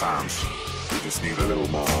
we just need a little more.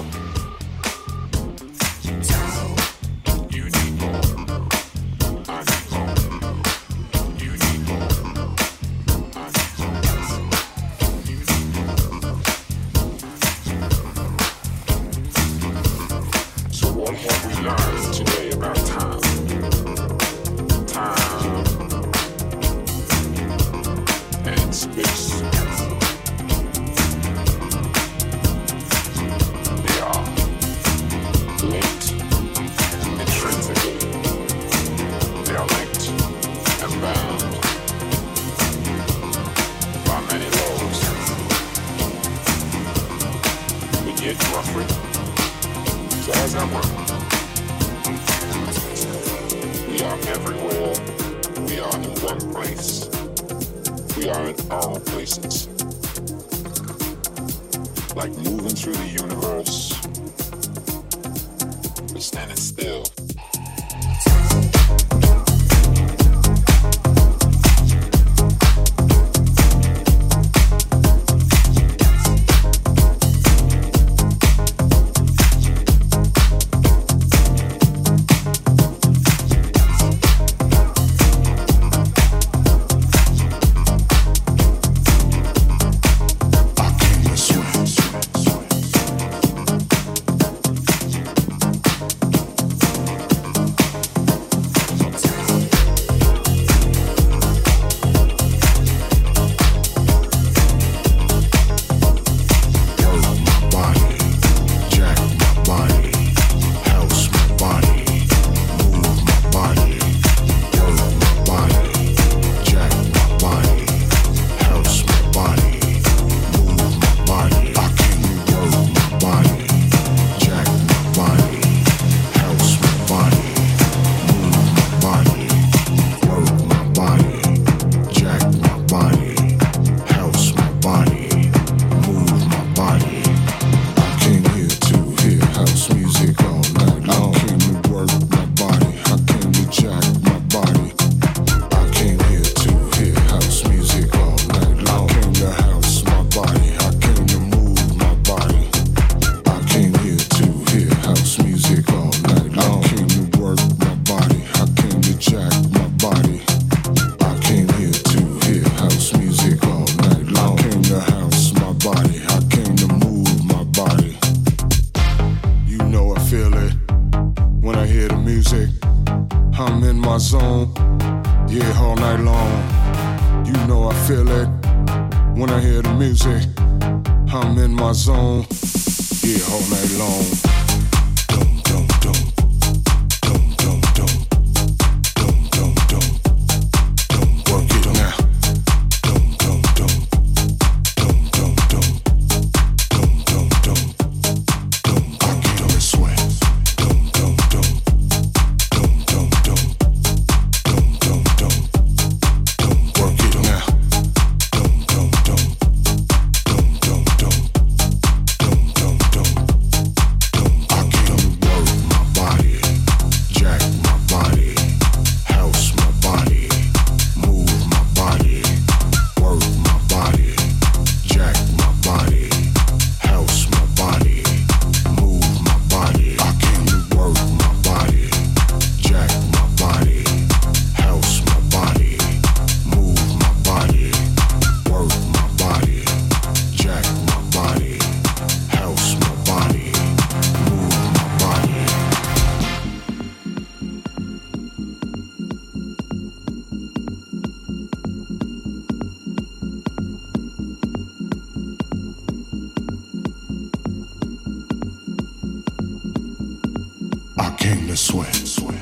sweat, sweat.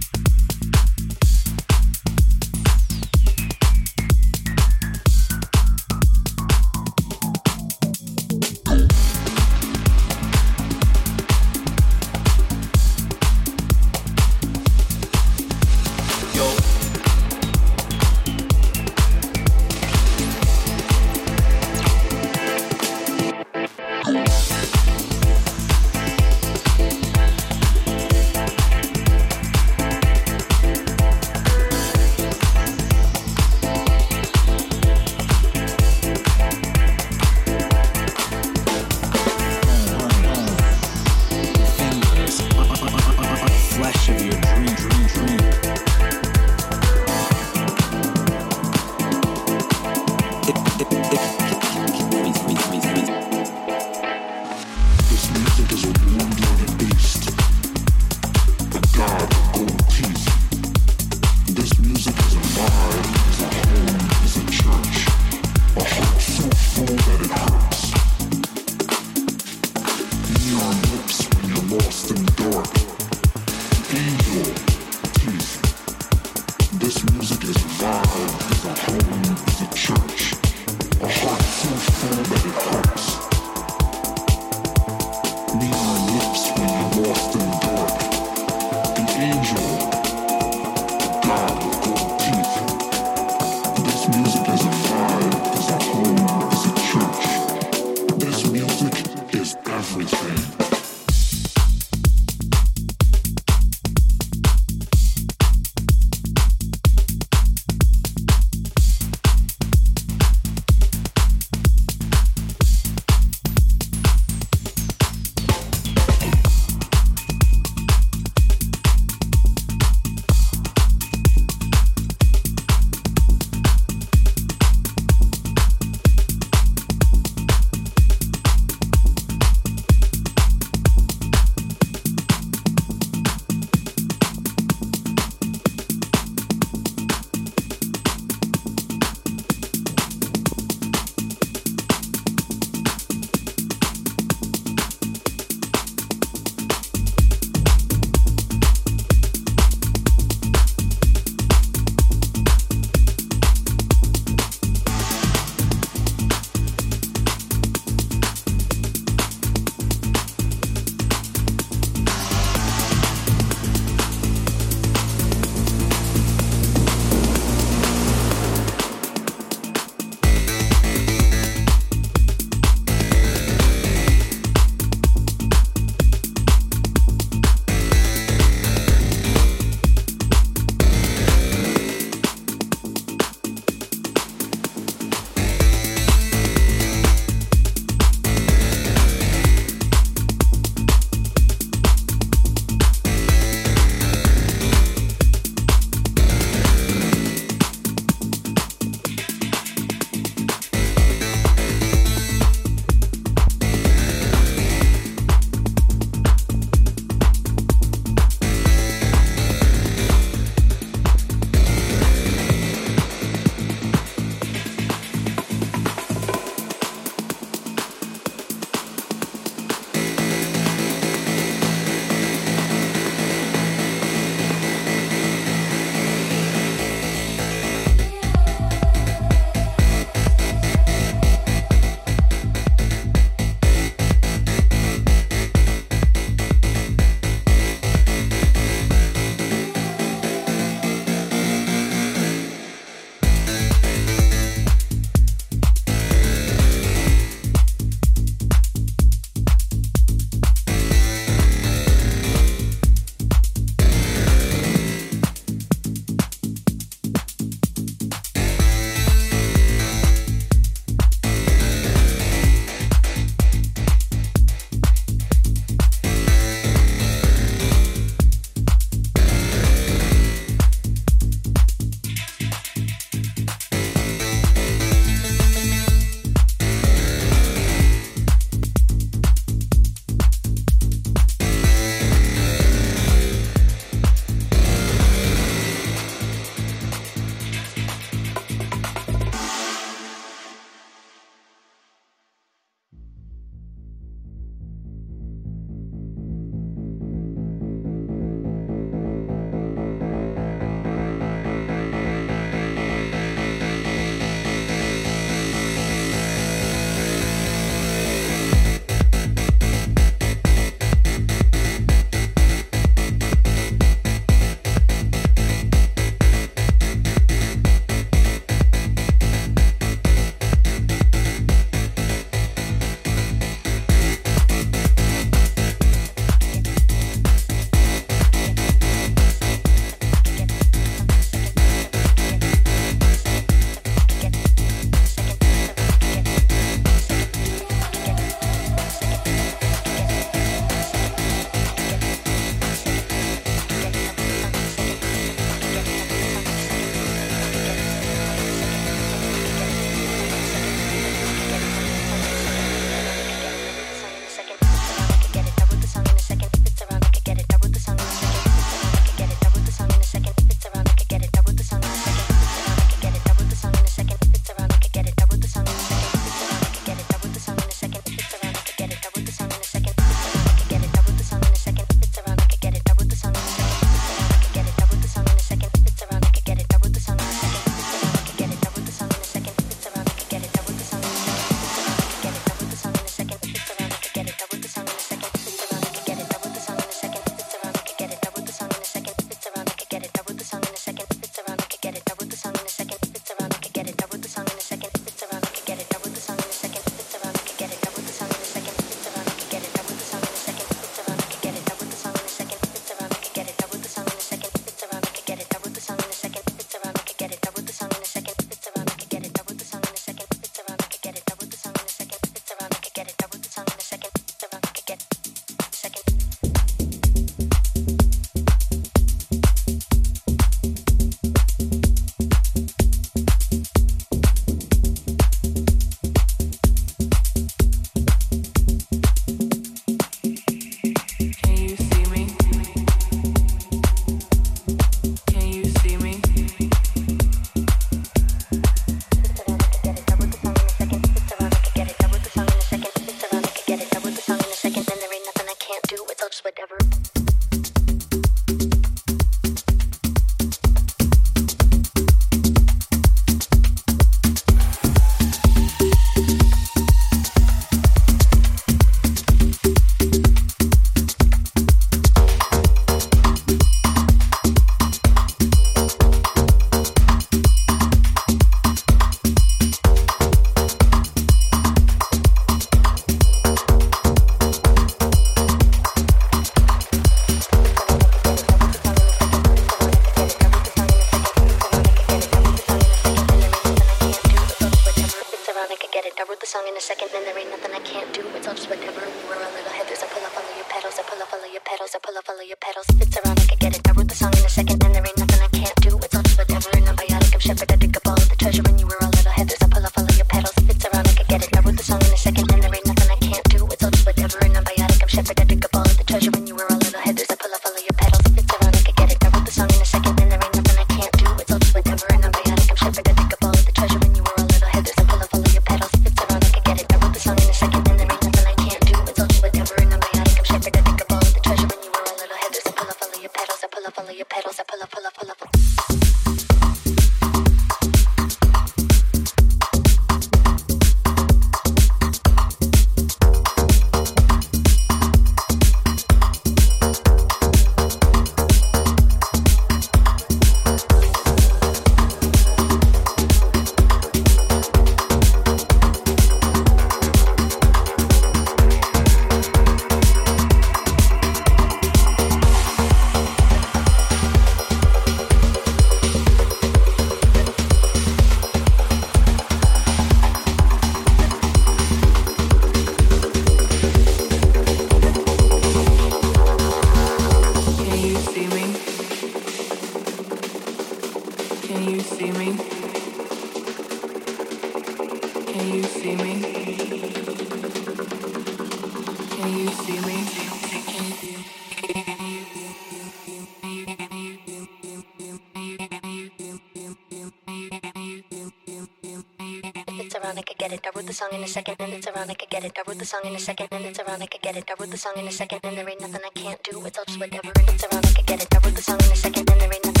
get it. I wrote the song in a second and it's around. I get it. I wrote the song in a second and there ain't nothing I can't do. It's all just whatever and it's around. I get it. I wrote the song in a second and there ain't nothing.